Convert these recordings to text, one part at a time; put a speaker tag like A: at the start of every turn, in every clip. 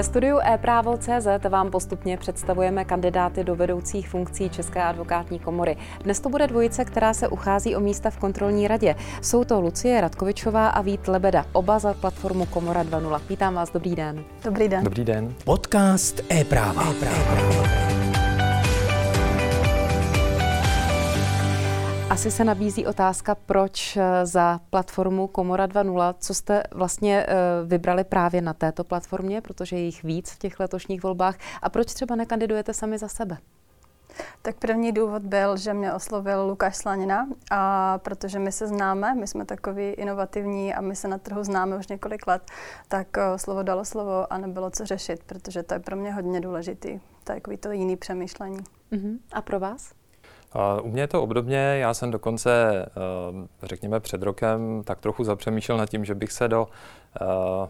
A: Ve studiu e-právo.cz vám postupně představujeme kandidáty do vedoucích funkcí České advokátní komory. Dnes to bude dvojice, která se uchází o místa v kontrolní radě. Jsou to Lucie Radkovičová a Vít Lebeda, oba za platformu Komora 2.0. Vítám vás, dobrý den.
B: Dobrý den.
C: Dobrý den.
D: Podcast e-práva. e-práva.
A: Asi se nabízí otázka, proč eh, za platformu Komora 2.0, co jste vlastně eh, vybrali právě na této platformě, protože je jich víc v těch letošních volbách, a proč třeba nekandidujete sami za sebe?
B: Tak první důvod byl, že mě oslovil Lukáš Slanina a protože my se známe, my jsme takový inovativní a my se na trhu známe už několik let, tak eh, slovo dalo slovo a nebylo co řešit, protože to je pro mě hodně důležitý. To je takový to jiný přemýšlení. Uh-huh.
A: A pro vás?
C: U mě je to obdobně, já jsem dokonce, eh, řekněme, před rokem tak trochu zapřemýšlel nad tím, že bych se do eh,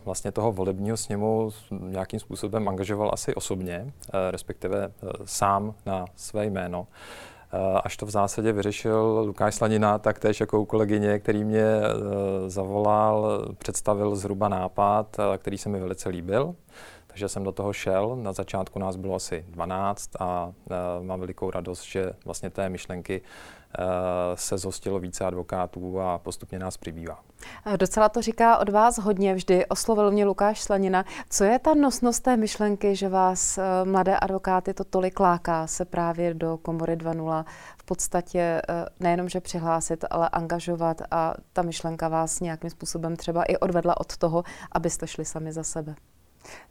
C: vlastně toho volebního sněmu nějakým způsobem angažoval asi osobně, eh, respektive sám na své jméno. Až to v zásadě vyřešil Lukáš Slanina, tak též jako u kolegyně, který mě zavolal, představil zhruba nápad, který se mi velice líbil. Takže jsem do toho šel. Na začátku nás bylo asi 12 a uh, mám velikou radost, že vlastně té myšlenky uh, se zhostilo více advokátů a postupně nás přibývá.
A: Docela to říká od vás hodně vždy. Oslovil mě Lukáš Slanina. Co je ta nosnost té myšlenky, že vás uh, mladé advokáty to tolik láká se právě do komory 2.0 v podstatě uh, nejenom, že přihlásit, ale angažovat a ta myšlenka vás nějakým způsobem třeba i odvedla od toho, abyste šli sami za sebe?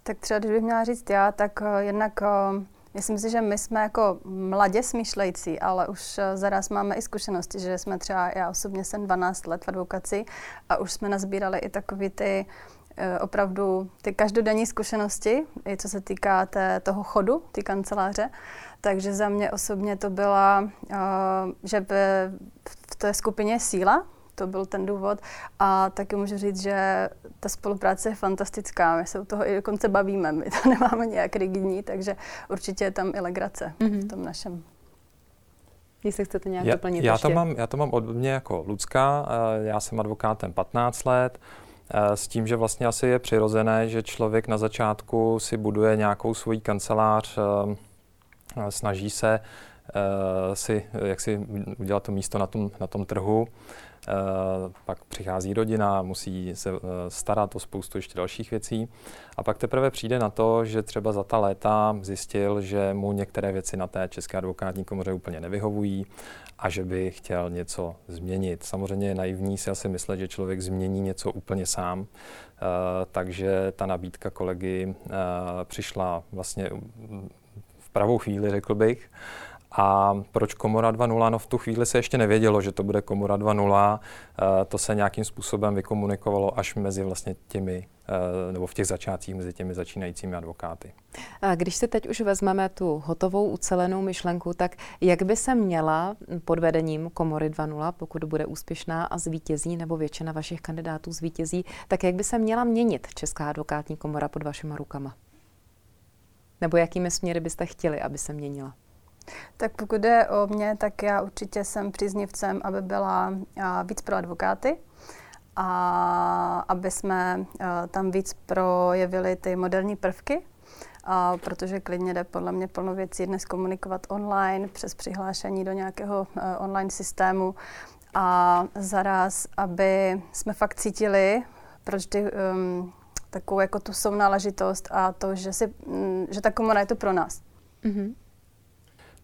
B: Tak třeba, když bych měla říct já, tak uh, jednak uh, myslím si, že my jsme jako mladě smýšlející, ale už uh, zaraz máme i zkušenosti, že jsme třeba, já osobně jsem 12 let v advokaci a už jsme nazbírali i takový ty opravdu ty každodenní zkušenosti, i co se týká té, toho chodu, ty kanceláře. Takže za mě osobně to byla, že v té skupině síla, to byl ten důvod. A taky můžu říct, že ta spolupráce je fantastická. My se u toho i dokonce bavíme. My to nemáme nějak rigidní, takže určitě je tam i legrace mm-hmm. v tom našem.
A: Jestli chcete nějak
C: já,
A: doplnit
C: já to, mám, já to mám od mě jako Lucka. Já jsem advokátem 15 let. S tím, že vlastně asi je přirozené, že člověk na začátku si buduje nějakou svoji kancelář, snaží se si jak si udělat to místo na tom, na tom trhu. Eh, pak přichází rodina, musí se eh, starat o spoustu ještě dalších věcí. A pak teprve přijde na to, že třeba za ta léta zjistil, že mu některé věci na té České advokátní komoře úplně nevyhovují a že by chtěl něco změnit. Samozřejmě je naivní si asi myslet, že člověk změní něco úplně sám, eh, takže ta nabídka kolegy přišla vlastně v pravou chvíli, řekl bych. A proč Komora 2.0? No v tu chvíli se ještě nevědělo, že to bude Komora 2.0. Eh, to se nějakým způsobem vykomunikovalo až mezi vlastně těmi eh, nebo v těch začátcích mezi těmi začínajícími advokáty.
A: A když si teď už vezmeme tu hotovou ucelenou myšlenku, tak jak by se měla pod vedením Komory 2.0, pokud bude úspěšná a zvítězí, nebo většina vašich kandidátů zvítězí, tak jak by se měla měnit Česká advokátní komora pod vašima rukama? Nebo jakými směry byste chtěli, aby se měnila?
B: Tak pokud jde o mě, tak já určitě jsem příznivcem, aby byla víc pro advokáty a aby jsme tam víc projevili ty moderní prvky, a protože klidně jde podle mě plno věcí dnes komunikovat online přes přihlášení do nějakého online systému a zaraz, aby jsme fakt cítili, proč ty, um, takovou jako tu sounáležitost a to, že, si, um, že ta komora je to pro nás. Mm-hmm.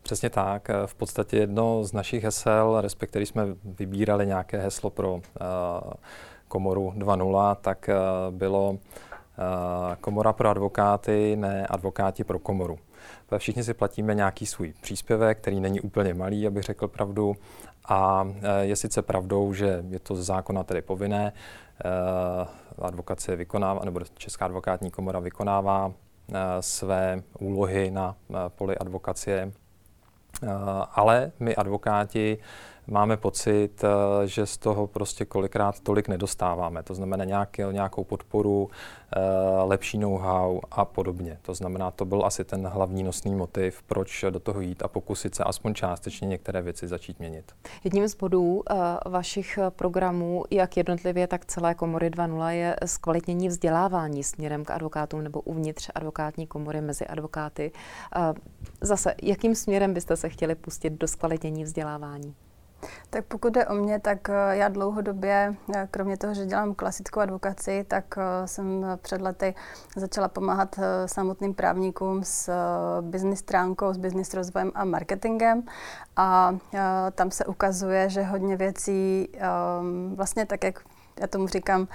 C: Přesně tak. V podstatě jedno z našich hesel, respektive jsme vybírali nějaké heslo pro uh, komoru 2.0, tak uh, bylo uh, komora pro advokáty, ne advokáti pro komoru. Všichni si platíme nějaký svůj příspěvek, který není úplně malý, abych řekl pravdu. A je sice pravdou, že je to z zákona tedy povinné. Advokace vykonává, nebo Česká advokátní komora vykonává své úlohy na poli advokacie Eh, ale my advokáti máme pocit, eh, že z toho prostě kolikrát tolik nedostáváme. To znamená nějaký, nějakou podporu, eh, lepší know-how a podobně. To znamená, to byl asi ten hlavní nosný motiv, proč do toho jít a pokusit se aspoň částečně některé věci začít měnit.
A: Jedním z bodů uh, vašich programů, jak jednotlivě, tak celé komory 2.0, je zkvalitnění vzdělávání směrem k advokátům nebo uvnitř advokátní komory mezi advokáty. Zase, jakým směrem byste se chtěli pustit do zkvalitnění vzdělávání?
B: Tak pokud jde o mě, tak eh, já dlouhodobě, eh, kromě toho, že dělám klasickou advokaci, tak eh, jsem před lety začala pomáhat samotným právníkům s business stránkou, s business rozvojem a marketingem. A tam se ukazuje, že hodně věcí, ehm, vlastně tak, jak já tomu říkám,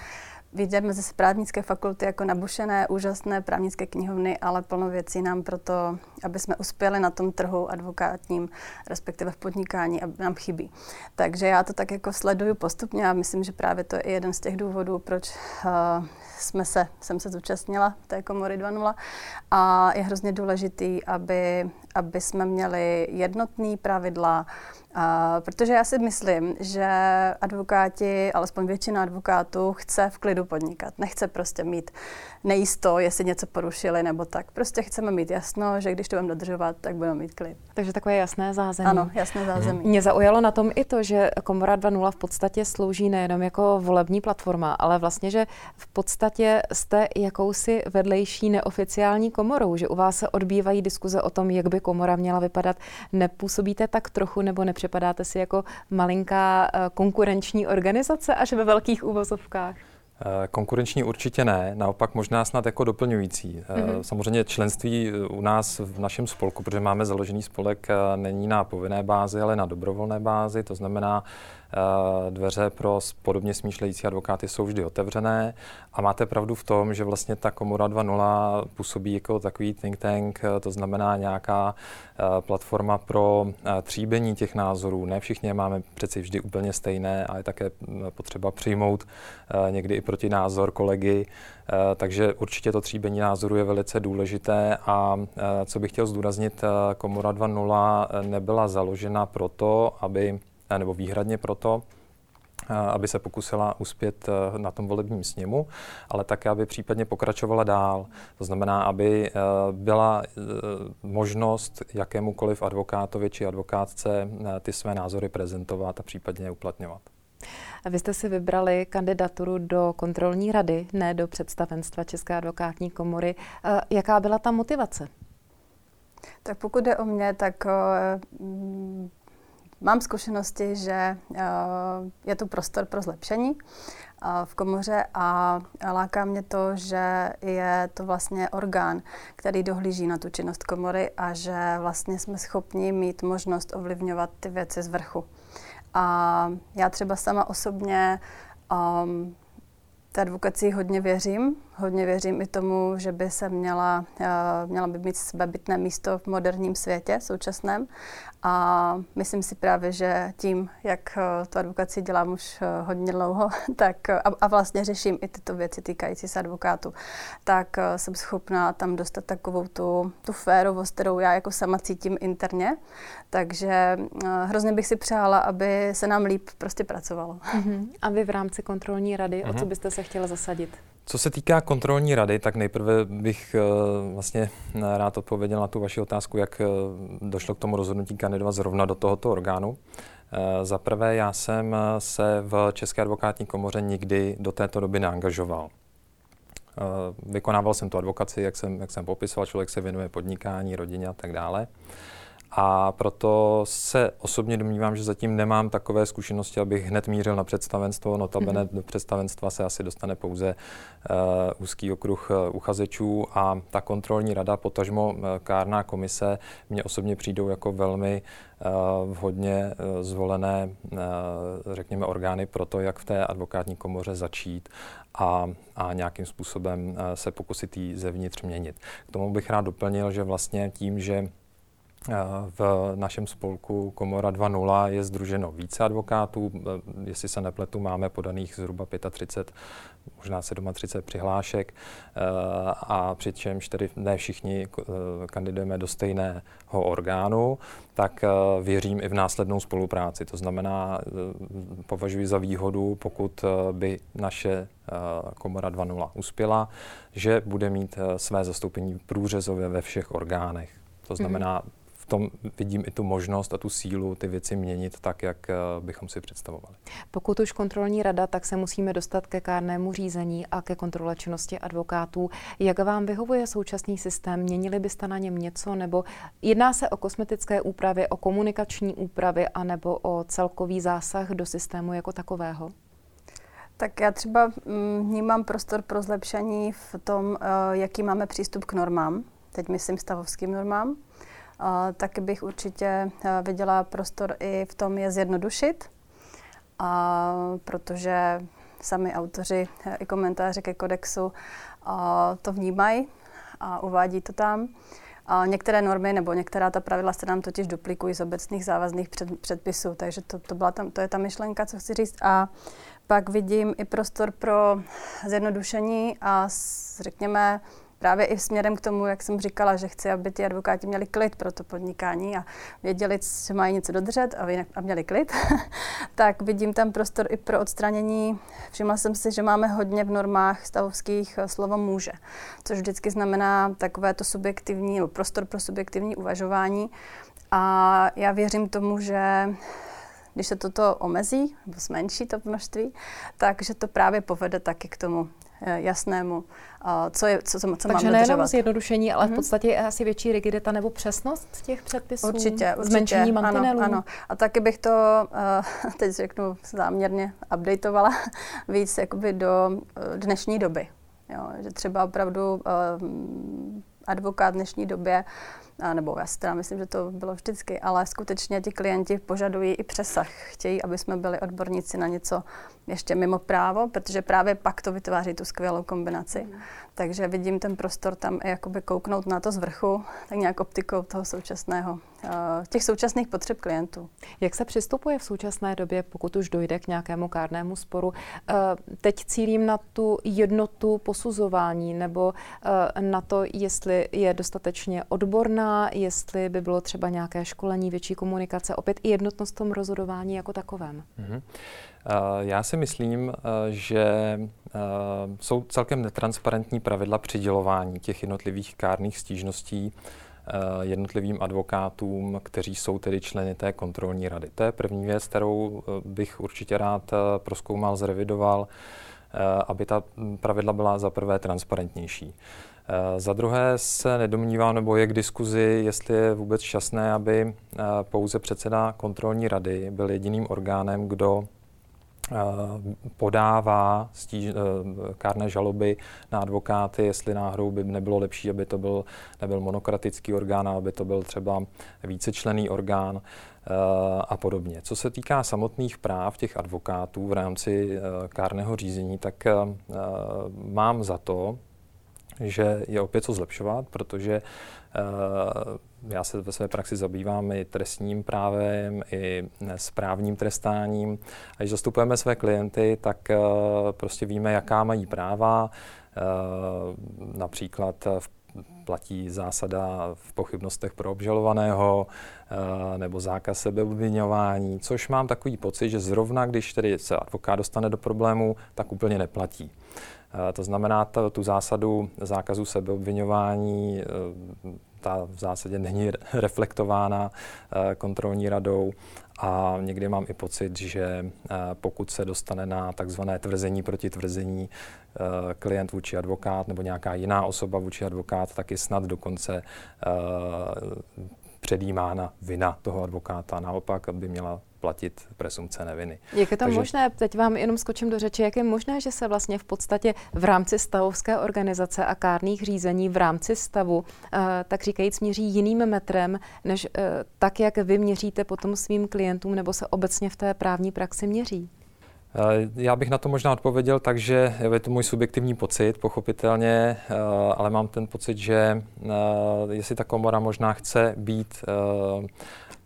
B: Vyjdeme ze právnické fakulty jako nabušené, úžasné právnické knihovny, ale plno věcí nám proto, aby jsme uspěli na tom trhu advokátním, respektive v podnikání, aby nám chybí. Takže já to tak jako sleduju postupně a myslím, že právě to je jeden z těch důvodů, proč uh, jsme se, jsem se zúčastnila té komory 2.0 a je hrozně důležitý, aby, aby jsme měli jednotný pravidla, a, protože já si myslím, že advokáti, alespoň většina advokátů, chce v klidu podnikat. Nechce prostě mít nejisto, jestli něco porušili nebo tak. Prostě chceme mít jasno, že když to budeme dodržovat, tak budeme mít klid.
A: Takže takové jasné zázemí.
B: Ano, jasné zázemí.
A: Mě zaujalo na tom i to, že Komora 2.0 v podstatě slouží nejenom jako volební platforma, ale vlastně, že v podstatě jste jakousi vedlejší neoficiální komorou, že u vás se odbývají diskuze o tom, jak by komora měla vypadat. Nepůsobíte tak trochu nebo nepřipadáte si jako malinká eh, konkurenční organizace až ve velkých úvozovkách?
C: Eh, konkurenční určitě ne, naopak možná snad jako doplňující. Mm-hmm. Samozřejmě členství u nás v našem spolku, protože máme založený spolek, není na povinné bázi, ale na dobrovolné bázi, to znamená, Eh, dveře pro podobně smýšlející advokáty jsou vždy otevřené a máte pravdu v tom, že vlastně ta komora 2.0 působí jako takový think tank, eh, to znamená nějaká eh, platforma pro tříbení těch názorů. Ne všichni máme přeci vždy úplně stejné a je také hm, potřeba přijmout někdy i proti názor kolegy, takže určitě to tříbení názoru je velice důležité a co bych chtěl zdůraznit, komora 2.0 nebyla založena proto, aby nebo výhradně proto, aby se pokusila uspět e, na tom volebním sněmu, ale také, aby případně pokračovala dál. To znamená, aby e, byla e, možnost jakémukoliv advokátovi či advokátce ty své názory prezentovat a případně uplatňovat.
A: Vy jste si vybrali kandidaturu do kontrolní rady, ne do představenstva České advokátní komory. Jaká byla ta motivace?
B: Tak pokud jde o mě, tak Mám zkušenosti, že eh, je tu prostor pro zlepšení eh, v komoře a láká mě to, že je to vlastně orgán, který dohlíží na tu činnost komory a že vlastně jsme schopni mít možnost ovlivňovat ty věci z vrchu. A já třeba sama osobně um, té advokaci hodně věřím. Hodně věřím i tomu, že by se měla, uh, měla by mít sebebytné místo v moderním světě současném a myslím si právě, že tím, jak eh, tu advokaci dělám už eh, hodně dlouho, tak eh, a, a vlastně řeším i tyto věci týkající se advokátu, tak jsem schopná tam dostat takovou tu, tu férovost, kterou já jako sama cítím interně. Takže hrozně bych si přála, aby se nám líp prostě pracovalo. Uh-huh.
A: A vy v rámci kontrolní rady, uh-huh. o co mhm. byste se chtěla zasadit?
C: Co se týká kontrolní rady, tak nejprve bych uh, vlastně rád odpověděl na tu vaši otázku, jak uh, došlo k tomu rozhodnutí kandidovat zrovna do tohoto orgánu. Za prvé, já jsem se v České advokátní komoře nikdy do této doby neangažoval. Vykonával jsem tu advokaci, jak jsem, jak jsem popisoval, člověk se věnuje podnikání, rodině a tak dále. A proto se osobně domnívám, že zatím nemám takové zkušenosti, abych hned mířil na představenstvo. Notabene mm-hmm. do představenstva se asi dostane pouze uh, úzký okruh uh, uchazečů a ta kontrolní rada, potažmo uh, kárná komise, mě osobně přijdou jako velmi uh, vhodně uh, zvolené, uh, řekněme, orgány pro to, jak v té advokátní komoře začít a, a nějakým způsobem uh, se pokusit jí zevnitř měnit. K tomu bych rád doplnil, že vlastně tím, že v našem spolku Komora 2.0 je združeno více advokátů. Jestli se nepletu, máme podaných zhruba 35, možná 37 přihlášek a přičemž tedy ne všichni kandidujeme do stejného orgánu, tak věřím i v následnou spolupráci. To znamená, považuji za výhodu, pokud by naše Komora 2.0 uspěla, že bude mít své zastoupení průřezově ve všech orgánech. To znamená, mm-hmm tom vidím i tu možnost a tu sílu ty věci měnit tak, jak eh, bychom si představovali.
A: Pokud už kontrolní rada, tak se musíme dostat ke kárnému řízení a ke kontrole činnosti advokátů. Jak vám vyhovuje současný systém? Měnili byste na něm něco? Nebo jedná se o kosmetické úpravy, o komunikační úpravy, anebo o celkový zásah do systému jako takového?
B: Tak já třeba mm, vnímám prostor pro zlepšení v tom, eh, jaký máme přístup k normám. Teď myslím stavovským normám tak bych určitě eh, viděla prostor i v tom je zjednodušit, a protože sami autoři eh, i komentáře ke kodexu to vnímají a uvádí to tam. A některé normy nebo některá ta pravidla se nám totiž duplikují z obecných závazných před, předpisů, takže to, to, byla tam, to je ta myšlenka, co chci říct. A pak vidím i prostor pro zjednodušení a řekněme právě i směrem k tomu, jak jsem říkala, že chci, aby ty advokáti měli klid pro to podnikání a věděli, že mají něco dodržet a, a měli klid, tak vidím tam prostor i pro odstranění. Všimla jsem si, že máme hodně v normách stavovských eh, slovo může, což vždycky znamená takové to subjektivní, nebo prostor pro subjektivní uvažování. A já věřím tomu, že když se toto omezí, nebo zmenší to množství, takže to právě povede taky k tomu jasnému, co, je, co, co,
A: Takže máme nejenom zjednodušení, ale mm-hmm. v mhm. podstatě je asi větší rigidita nebo přesnost těch předpisů?
B: Určitě, určitě.
A: Zmenšení mantinelů?
B: Ano, ano. A taky bych to, uh, teď řeknu záměrně, updateovala víc jakoby do uh, dnešní doby. Jo, že třeba opravdu advokát v dnešní době nebo já si teda myslím, že to bylo vždycky, ale skutečně ti klienti požadují i přesah. Chtějí, aby jsme byli odborníci na něco ještě mimo právo, protože právě pak to vytváří tu skvělou kombinaci. Mm. Takže vidím ten prostor tam i jakoby kouknout na to z vrchu, tak nějak optikou toho současného, uh, těch současných potřeb klientů.
A: Jak se přistupuje v současné době, pokud už dojde k nějakému kárnému sporu? Uh, teď cílím na tu jednotu posuzování nebo uh, na to, jestli je dostatečně odborná, jestli by bylo třeba nějaké školení, větší komunikace, opět i jednotnost v tom rozhodování jako takovém. Mm-hmm.
C: Já si myslím, že jsou celkem netransparentní pravidla přidělování těch jednotlivých kárných stížností jednotlivým advokátům, kteří jsou tedy členy té kontrolní rady. To je první věc, kterou bych určitě rád proskoumal, zrevidoval, aby ta pravidla byla za prvé transparentnější. Za druhé se nedomnívám, nebo je k diskuzi, jestli je vůbec šťastné, aby pouze předseda kontrolní rady byl jediným orgánem, kdo Eh, podává stíž, eh, kárné žaloby na advokáty, jestli náhodou by nebylo lepší, aby to byl, nebyl monokratický orgán, aby to byl třeba vícečlený orgán eh, a podobně. Co se týká samotných práv těch advokátů v rámci kárného řízení, tak mám za to, že je opět co zlepšovat, protože já se ve své praxi zabývám i trestním právem, i správním trestáním. A když zastupujeme své klienty, tak uh, prostě víme, jaká mají práva. Uh, například v platí zásada v pochybnostech pro obžalovaného nebo zákaz sebeobvinování, což mám takový pocit, že zrovna když tedy se advokát dostane do problému, tak úplně neplatí. To znamená, tu zásadu zákazu sebeobvinování ta v zásadě není reflektována eh, kontrolní radou a někdy mám i pocit, že eh, pokud se dostane na takzvané tvrzení proti tvrzení eh, klient vůči advokát nebo nějaká jiná osoba vůči advokát, tak je snad dokonce předjímána vina toho advokáta. Naopak by měla platit presumce neviny.
A: Jak je to Takže... možné, teď vám jenom skočím do řeči, jak je možné, že se vlastně v podstatě v rámci stavovské organizace a kárných řízení v rámci stavu, eh, tak říkajíc, měří jiným metrem, než eh, tak, jak vy měříte potom svým klientům, nebo se obecně v té právní praxi měří?
C: Já bych na to možná odpověděl tak, že je to můj subjektivní pocit, pochopitelně, ale mám ten pocit, že jestli ta komora možná chce být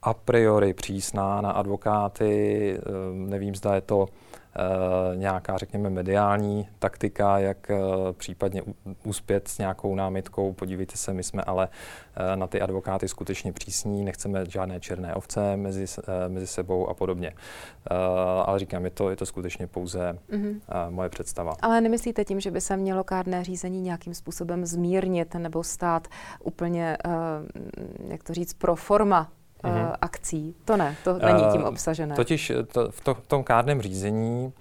C: a priori přísná na advokáty, nevím, zda je to Eh, nějaká, řekněme, mediální taktika, jak eh, případně uspět s nějakou námitkou. Podívejte se, my jsme ale eh, na ty advokáty skutečně přísní, nechceme žádné černé ovce mezi, mezi sebou a podobně. Ale říkám, je to, je to skutečně pouze mm-hmm. moje představa.
A: Ale nemyslíte tím, že by se mělo kárné řízení nějakým způsobem zmírnit nebo stát úplně, jak to říct, pro forma mm-hmm. akcí. To ne, to není tím eh, obsažené.
C: Totiž to, v, to, v tom kárném řízení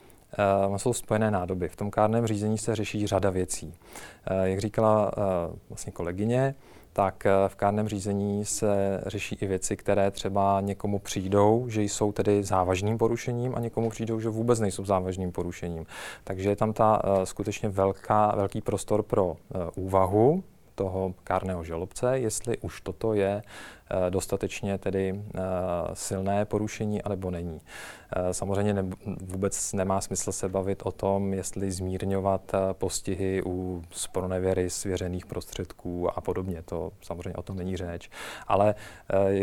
C: uh, jsou spojené nádoby. V tom kárném řízení se řeší řada věcí. Uh, jak říkala uh, vlastně kolegyně, tak v kárném řízení se řeší i věci, které třeba někomu přijdou, že jsou tedy závažným porušením a někomu přijdou, že vůbec nejsou závažným porušením. Takže je tam ta uh, skutečně velká, velký prostor pro uh, úvahu toho kárného žalobce, jestli už toto je Eh, dostatečně tedy eh, silné porušení, alebo není. Eh, samozřejmě ne, vůbec nemá smysl se bavit o tom, jestli zmírňovat postihy u spronevěry svěřených prostředků a podobně. To samozřejmě o tom není řeč. Ale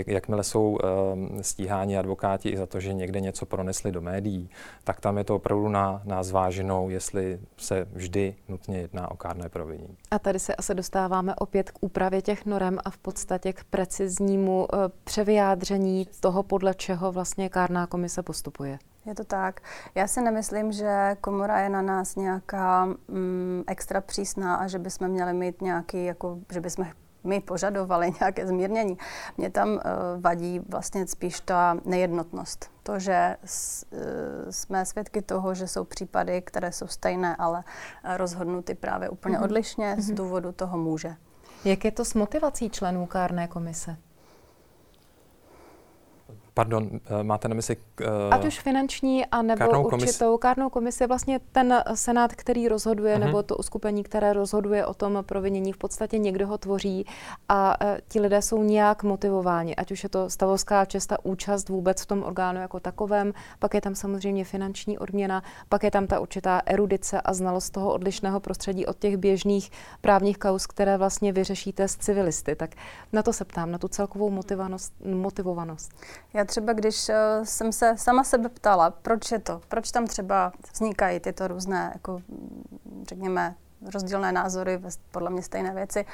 C: jakmile jsou stíháni advokáti i za to, že někde něco pronesli do médií, tak tam je to opravdu na, na zváženou, jestli se vždy nutně jedná o kárné provinění.
A: A tady se asi dostáváme opět k úpravě těch norem a v podstatě k precizním jasnému eh, převyjádření toho, podle čeho vlastně kárná komise postupuje.
B: Je to tak. Já si nemyslím, že komora je na nás nějaká mm, extra přísná a že bychom měli mít nějaký, jako, že bychom my požadovali nějaké zmírnění. Mě tam uh, vadí vlastně spíš ta nejednotnost. To, že s, uh, jsme svědky toho, že jsou případy, které jsou stejné, ale rozhodnuty právě úplně mm-hmm. odlišně mm-hmm. z důvodu toho může.
A: Jak je to s motivací členů kárné komise?
C: Pardon, eh, máte na mysli...
A: Uh, Ať už finanční, a nebo kárnou určitou komis... kárnou komisi, vlastně ten senát, který rozhoduje, uh-huh. nebo to uskupení, které rozhoduje o tom provinění, v podstatě někdo ho tvoří a uh, ti lidé jsou nějak motivováni, ať už je to stavovská česta účast vůbec v tom orgánu jako takovém, pak je tam samozřejmě finanční odměna, pak je tam ta určitá erudice a znalost toho odlišného prostředí od těch běžných právních kaus, které vlastně vyřešíte s civilisty. Tak na to se ptám, na tu celkovou motivovanost. motivovanost.
B: Já třeba, když uh, jsem se sama sebe ptala, proč je to, proč tam třeba vznikají tyto různé, jako, řekněme, rozdílné názory, podle mě stejné věci,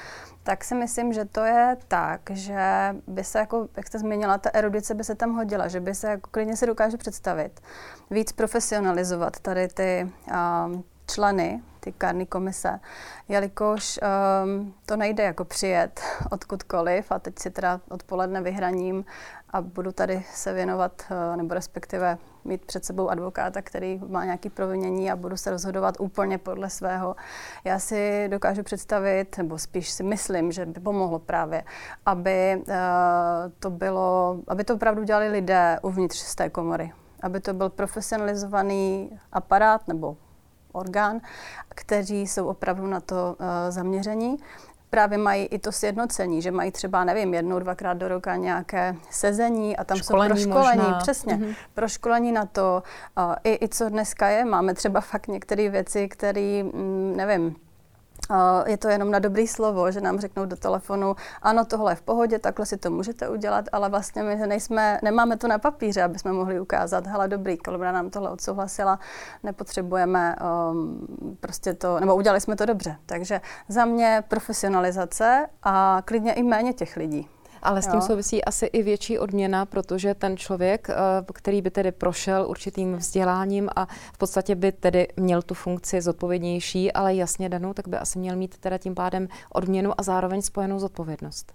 B: tak si myslím, že to je tak, že by se, jako, jak jste zmínila, ta erudice by se tam hodila, že by se, jako klidně si dokáže představit, víc profesionalizovat tady ty um, členy ty kární komise, jelikož um, to nejde jako přijet odkudkoliv a teď si teda odpoledne vyhraním a budu tady se věnovat, uh, nebo respektive mít před sebou advokáta, který má nějaké provinění a budu se rozhodovat úplně podle svého. Já si dokážu představit, nebo spíš si myslím, že by pomohlo právě, aby uh, to bylo, aby to opravdu dělali lidé uvnitř z té komory aby to byl profesionalizovaný aparát nebo orgán, kteří jsou opravdu na to uh, zaměření právě mají i to sjednocení, že mají třeba, nevím, jednou, dvakrát do roka nějaké sezení a tam školení jsou proškolení, možná. přesně, mm-hmm. proškolení na to. Uh, i, I co dneska je, máme třeba fakt některé věci, které, mm, nevím, je to jenom na dobrý slovo, že nám řeknou do telefonu, ano, tohle je v pohodě, takhle si to můžete udělat, ale vlastně my nejsme, nemáme to na papíře, aby jsme mohli ukázat, hele, dobrý, kolobra nám tohle odsouhlasila, nepotřebujeme um, prostě to, nebo udělali jsme to dobře. Takže za mě profesionalizace a klidně i méně těch lidí.
A: Ale s tím jo. souvisí asi i větší odměna, protože ten člověk, eh, který by tedy prošel určitým vzděláním a v podstatě by tedy měl tu funkci zodpovědnější, ale jasně danou, tak by asi měl mít teda tím pádem odměnu a zároveň spojenou zodpovědnost.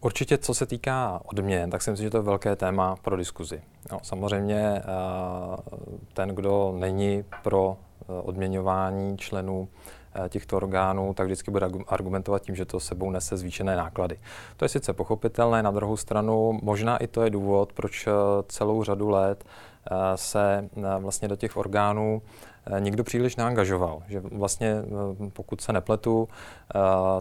C: Určitě, co se týká odměn, tak si myslím, že to je velké téma pro diskuzi. No, samozřejmě eh, ten, kdo není pro eh, odměňování členů těchto orgánů, tak vždycky bude argumentovat tím, že to sebou nese zvýšené náklady. To je sice pochopitelné, na druhou stranu možná i to je důvod, proč eh, celou řadu let eh, se vlastně do těch orgánů nikdo příliš neangažoval. Že vlastně, pokud se nepletu,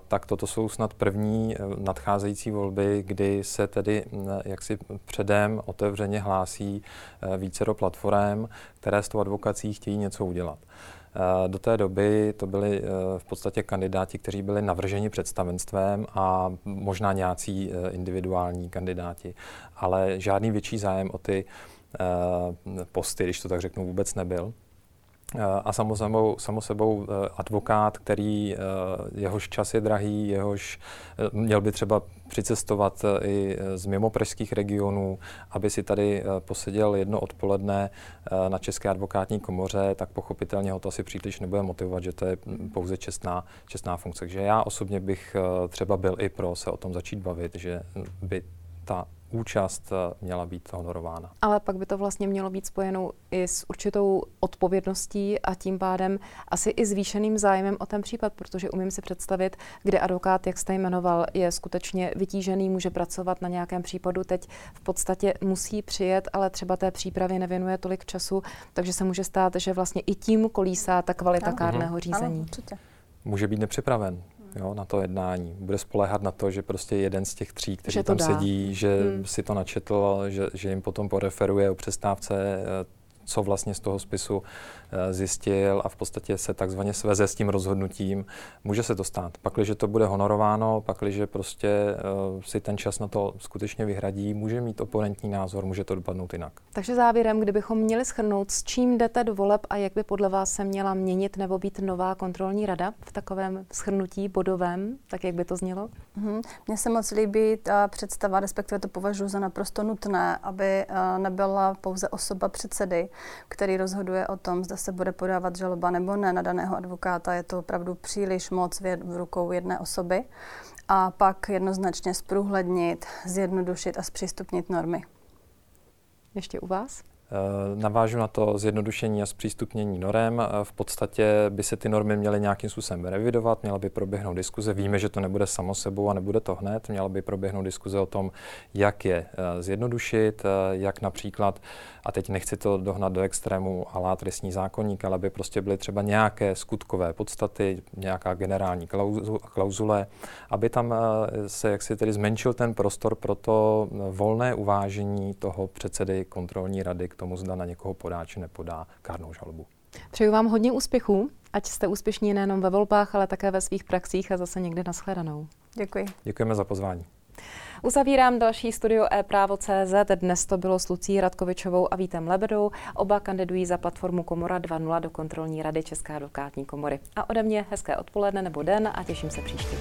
C: tak toto jsou snad první nadcházející volby, kdy se tedy jaksi předem otevřeně hlásí vícero platform, které s tou advokací chtějí něco udělat. Eh, do té doby to byli eh, v podstatě kandidáti, kteří byli navrženi představenstvem a možná nějací eh, individuální kandidáti, ale žádný větší zájem o ty posty, když to tak řeknu, vůbec nebyl. A samozřejmě samo sebou eh, advokát, který eh, jehož čas je drahý, jehož eh, měl by třeba přicestovat i z mimo pražských regionů, aby si tady poseděl jedno odpoledne na České advokátní komoře, tak pochopitelně ho to asi příliš nebude motivovat, že to je pouze čestná, čestná funkce. Takže já osobně bych třeba byl i pro se o tom začít bavit, že by ta účast eh, měla být honorována.
A: Ale pak by to vlastně mělo být spojenou i s určitou odpovědností a tím pádem asi i zvýšeným zájmem o ten případ, protože umím si představit, kde advokát, jak jste jmenoval, je skutečně vytížený, může pracovat na nějakém případu, teď v podstatě musí přijet, ale třeba té přípravě nevěnuje tolik času, takže se může stát, že vlastně i tím kolísá ta kvalita ano. kárného řízení. Ano,
B: určitě.
C: Může být nepřipraven jo, na to jednání. Bude spolehat na to, že prostě jeden z těch tří, kteří tam dá. sedí, že hmm. si to načetl, že, že jim potom poreferuje o přestávce eh, co vlastně z toho spisu eh, zjistil a v podstatě se takzvaně sveze s tím rozhodnutím. Může se to stát. Pakliže to bude honorováno, pakliže prostě uh, si ten čas na to skutečně vyhradí, může mít oponentní názor, může to dopadnout jinak.
A: Takže závěrem, kdybychom měli schrnout, s čím jdete do voleb a jak by podle vás se měla měnit nebo být nová kontrolní rada v takovém schrnutí bodovém, tak jak by to znělo?
B: Mm-hmm. Mně se moc líbí ta představa, respektive to považuji za naprosto nutné, aby uh, nebyla pouze osoba předsedy, který rozhoduje o tom, zda se bude podávat žaloba nebo ne na daného advokáta. Je to opravdu příliš moc v rukou jedné osoby. A pak jednoznačně zprůhlednit, zjednodušit a zpřístupnit normy.
A: Ještě u vás?
C: Eh, navážu na to zjednodušení a zpřístupnění norem. Eh, v podstatě by se ty normy měly nějakým způsobem revidovat, měla by proběhnout diskuze. Víme, že to nebude samo sebou a nebude to hned. Měla by proběhnout diskuze o tom, jak je eh, zjednodušit, jak například, a teď nechci to dohnat do extrému alá trestní zákonník, ale by prostě byly třeba nějaké skutkové podstaty, nějaká generální klauzule, aby tam se jaksi tedy zmenšil ten prostor pro to volné uvážení toho předsedy kontrolní rady k tomu, zda na někoho podá či nepodá kárnou žalobu.
A: Přeju vám hodně úspěchů, ať jste úspěšní nejenom ve volbách, ale také ve svých praxích a zase někde nashledanou.
B: Děkuji.
C: Děkujeme za pozvání.
A: Uzavírám další studio e-právo.cz. Dnes to bylo s Lucí Radkovičovou a Vítem Lebedou. Oba kandidují za platformu Komora 2.0 do kontrolní rady České advokátní komory. A ode mě hezké odpoledne nebo den a těším se příště.